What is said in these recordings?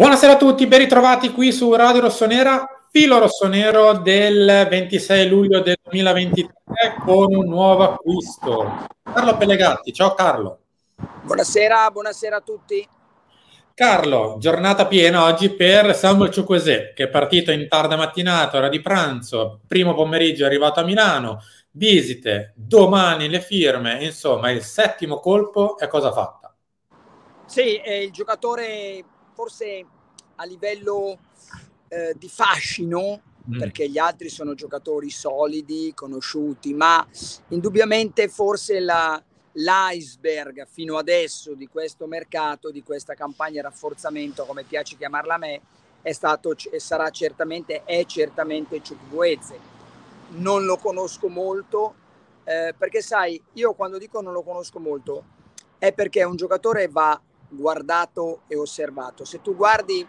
Buonasera a tutti, ben ritrovati qui su Radio Rossonera, filo rossonero del 26 luglio del 2023 con un nuovo acquisto. Carlo Pellegatti, ciao Carlo. Buonasera, buonasera a tutti. Carlo, giornata piena oggi per Samuel Ciuquesè, che è partito in tarda mattinata, ora di pranzo, primo pomeriggio è arrivato a Milano, visite, domani le firme, insomma il settimo colpo è cosa fatta? Sì, è il giocatore forse a livello eh, di fascino, mm. perché gli altri sono giocatori solidi, conosciuti, ma indubbiamente forse la, l'iceberg fino adesso di questo mercato, di questa campagna rafforzamento, come piace chiamarla a me, è stato e sarà certamente, è certamente Ciukwueze. Non lo conosco molto, eh, perché sai, io quando dico non lo conosco molto, è perché un giocatore va guardato e osservato. Se tu guardi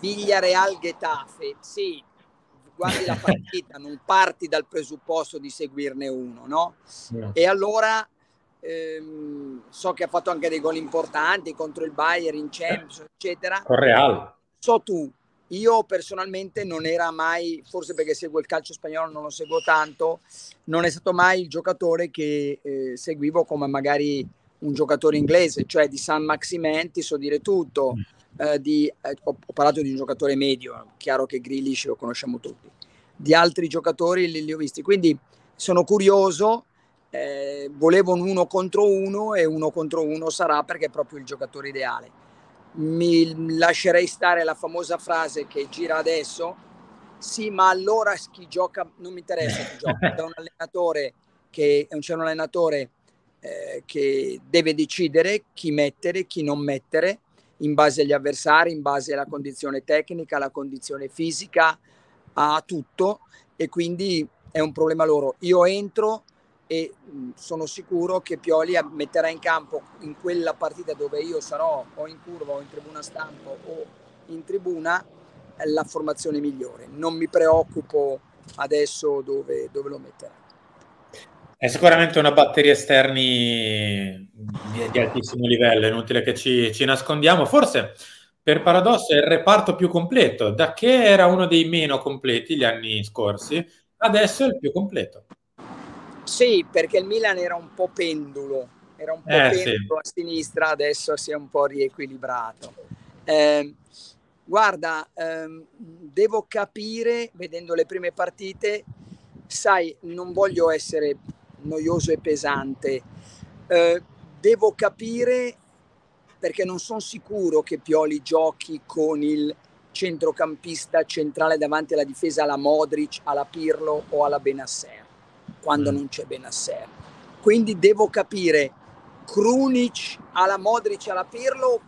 Villareal Getafe, sì, guardi la partita, non parti dal presupposto di seguirne uno, no? E allora ehm, so che ha fatto anche dei gol importanti contro il Bayern in Champions, eccetera. Con Real. So tu, io personalmente non era mai, forse perché seguo il calcio spagnolo, non lo seguo tanto, non è stato mai il giocatore che eh, seguivo come magari un giocatore inglese, cioè di San Maximen, ti so dire tutto, eh, di, eh, ho, ho, parlato di un giocatore medio, chiaro che Grealish lo conosciamo tutti, di altri giocatori li, li ho visti, quindi sono curioso, eh, volevo un uno contro uno e uno contro uno sarà perché è proprio il giocatore ideale. Mi lascerei stare la famosa frase che gira adesso, sì, ma allora chi gioca, non mi interessa chi gioca, da un allenatore che c'è un allenatore eh, che deve decidere chi mettere, chi non mettere, in base agli avversari, in base alla condizione tecnica, alla condizione fisica, a tutto e quindi è un problema loro. Io entro, e sono sicuro che Pioli metterà in campo in quella partita dove io sarò o in curva o in tribuna stampa o in tribuna la formazione migliore. Non mi preoccupo adesso dove, dove lo metterà. È sicuramente una batteria esterni di, di altissimo livello, è inutile che ci, ci nascondiamo. Forse per paradosso è il reparto più completo, da che era uno dei meno completi gli anni scorsi, adesso è il più completo. Sì, perché il Milan era un po' pendulo, era un po' eh, pendulo sì. a sinistra, adesso si è un po' riequilibrato. Eh, guarda, ehm, devo capire, vedendo le prime partite, sai, non voglio essere noioso e pesante, eh, devo capire perché non sono sicuro che Pioli giochi con il centrocampista centrale davanti alla difesa alla Modric, alla Pirlo o alla Benasser quando mm. non c'è Benasser. Quindi devo capire, Krunic alla Modric alla Pirlo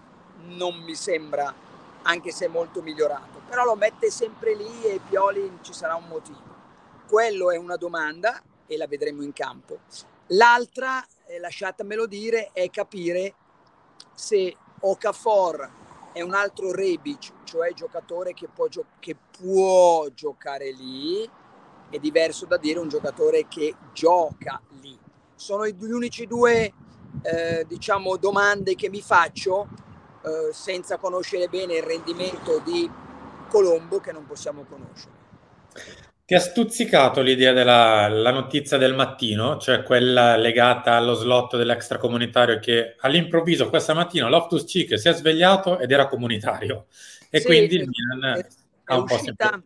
non mi sembra, anche se molto migliorato, però lo mette sempre lì e Pioli ci sarà un motivo. Quello è una domanda e la vedremo in campo. L'altra, eh, lasciatemelo dire, è capire se Okafor è un altro Rebic, cioè giocatore che può, gio- che può giocare lì, è diverso da dire un giocatore che gioca lì. Sono gli unici due eh, diciamo, domande che mi faccio eh, senza conoscere bene il rendimento di Colombo che non possiamo conoscere. Ti ha stuzzicato l'idea della notizia del mattino, cioè quella legata allo slot dell'extracomunitario che all'improvviso questa mattina Loftus Cheek si è svegliato ed era comunitario e sì, quindi il Milan è, un uscita,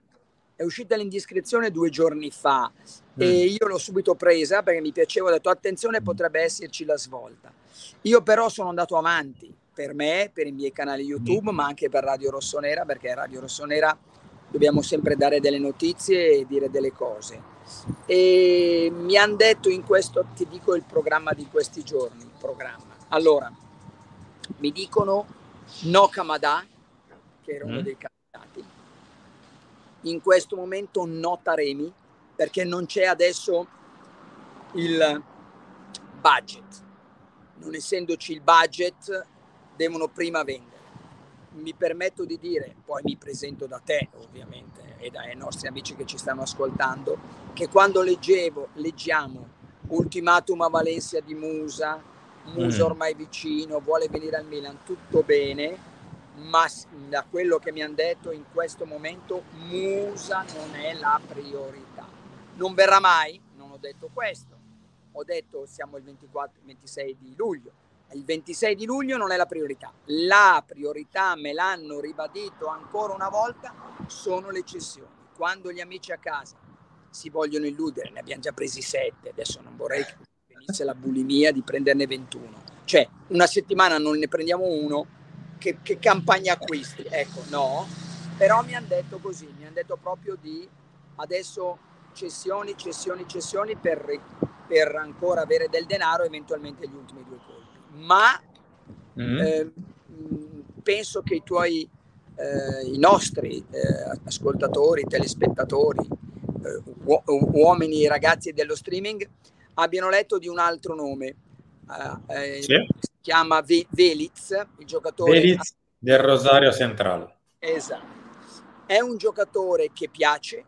è uscita l'indiscrezione due giorni fa mm. e io l'ho subito presa perché mi piaceva, ho detto attenzione potrebbe esserci la svolta. Io però sono andato avanti per me, per i miei canali YouTube, mm. ma anche per Radio Rossonera perché Radio Rossonera dobbiamo sempre dare delle notizie e dire delle cose. E mi hanno detto in questo, ti dico il programma di questi giorni, il programma. Allora, mi dicono no Kamada, che era uno mm. dei candidati, in questo momento no Taremi, perché non c'è adesso il budget. Non essendoci il budget, devono prima vendere mi permetto di dire, poi mi presento da te ovviamente e dai nostri amici che ci stanno ascoltando, che quando leggevo, leggiamo ultimatum a Valencia di Musa, Musa mm. ormai vicino, vuole venire al Milan, tutto bene, ma da quello che mi hanno detto in questo momento Musa non è la priorità. Non verrà mai, non ho detto questo, ho detto siamo il 24, 26 di luglio, il 26 di luglio non è la priorità. La priorità, me l'hanno ribadito ancora una volta, sono le cessioni. Quando gli amici a casa si vogliono illudere, ne abbiamo già presi sette, adesso non vorrei che venisse la bulimia di prenderne 21. Cioè, una settimana non ne prendiamo uno, che, che campagna acquisti? Ecco, no. Però mi hanno detto così, mi hanno detto proprio di adesso cessioni, cessioni, cessioni per, per ancora avere del denaro, eventualmente gli ultimi due colpi ma mm. eh, penso che i tuoi, eh, i nostri eh, ascoltatori, telespettatori, eh, u- uomini e ragazzi dello streaming abbiano letto di un altro nome. Eh, sì. Si chiama v- Veliz, il giocatore Veliz del Rosario Central. Esatto. È un giocatore che piace,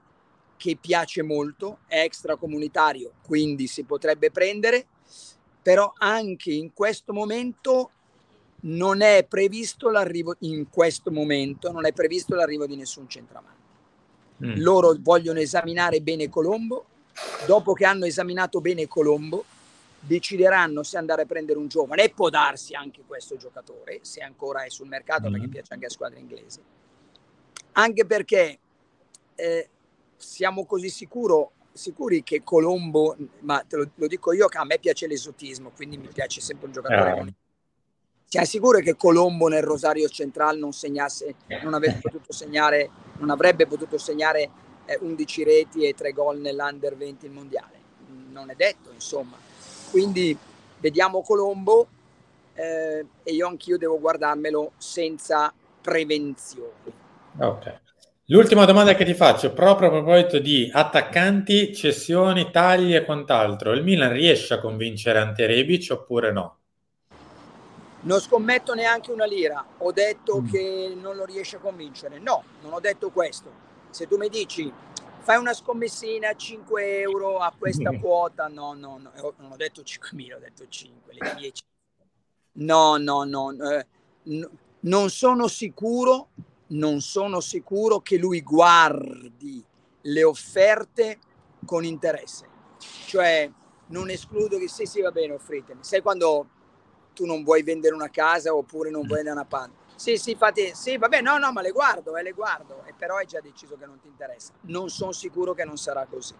che piace molto, è extracomunitario, quindi si potrebbe prendere però anche in questo momento non è previsto l'arrivo in questo momento non è previsto l'arrivo di nessun centravanti. Mm. Loro vogliono esaminare bene Colombo, dopo che hanno esaminato bene Colombo decideranno se andare a prendere un giovane e può darsi anche questo giocatore se ancora è sul mercato mm. perché piace anche a squadra inglese. Anche perché eh, siamo così sicuro sicuri che Colombo, ma te lo, lo, dico io che a me piace l'esotismo, quindi mi piace sempre un giocatore. Eh. Siamo sicuri che Colombo nel Rosario Central non segnasse, non avrebbe potuto segnare, non avrebbe potuto segnare eh, 11 reti e 3 gol nell'Under 20 il mondiale? Non è detto, insomma. Quindi vediamo Colombo eh, e io anch'io devo guardarmelo senza prevenzioni. Ok. L'ultima domanda che ti faccio, proprio a proposito di attaccanti, cessioni, tagli e quant'altro, il Milan riesce a convincere Ante Rebic oppure no? Non scommetto neanche una lira, ho detto mm. che non lo riesce a convincere. No, non ho detto questo. Se tu mi dici fai una scommessina 5 euro a questa quota, no, no, no, non ho detto 5.000, ho detto 5, le 10. No, no, no, eh, no non sono sicuro non sono sicuro che lui guardi le offerte con interesse. Cioè, non escludo che sì, sì, va bene, offritemi. Sai quando tu non vuoi vendere una casa oppure non vuoi vendere una panna? Sì, sì, fate, sì, vabbè, no, no, ma le guardo, eh, le guardo, e però hai già deciso che non ti interessa. Non sono sicuro che non sarà così.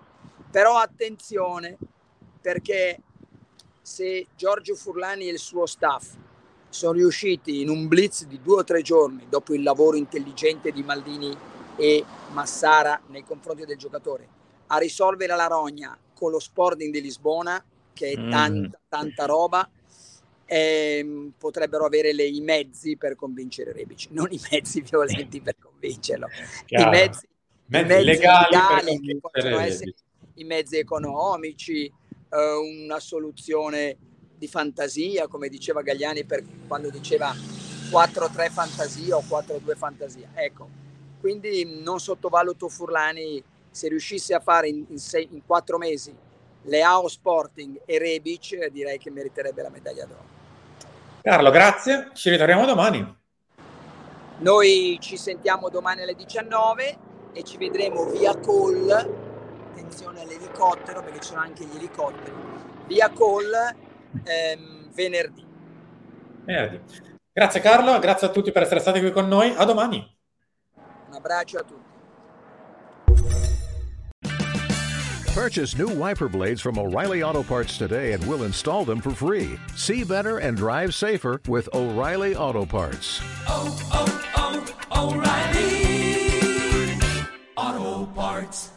Però attenzione, perché se Giorgio Furlani e il suo staff sono riusciti in un blitz di due o tre giorni dopo il lavoro intelligente di Maldini e Massara nei confronti del giocatore a risolvere la rogna con lo Sporting di Lisbona che è mm. tanta, tanta roba ehm, potrebbero avere le, i mezzi per convincere Rebic non i mezzi violenti per convincerlo Chiaro. i mezzi, mezzi, mezzi legali, legali che possono essere i mezzi economici eh, una soluzione di fantasia, come diceva Gagliani per, quando diceva 4-3 fantasia o 4-2 fantasia. Ecco, quindi non sottovaluto Furlani se riuscisse a fare in, in, sei, in quattro mesi Leao Sporting e Rebic, direi che meriterebbe la medaglia d'oro. Carlo, grazie, ci ritroviamo domani. Noi ci sentiamo domani alle 19 e ci vedremo via call attenzione all'elicottero perché c'erano anche gli elicotteri. Via Call ehm, venerdì. Venerdì. Grazie Carlo, grazie a tutti per essere stati qui con noi. A domani. Un abbraccio a tutti. Purchase new wiper blades from O'Reilly Auto Parts today and we'll install them for free. See better and drive safer with O'Reilly Auto Parts. Oh, oh, oh, O'Reilly Auto Parts.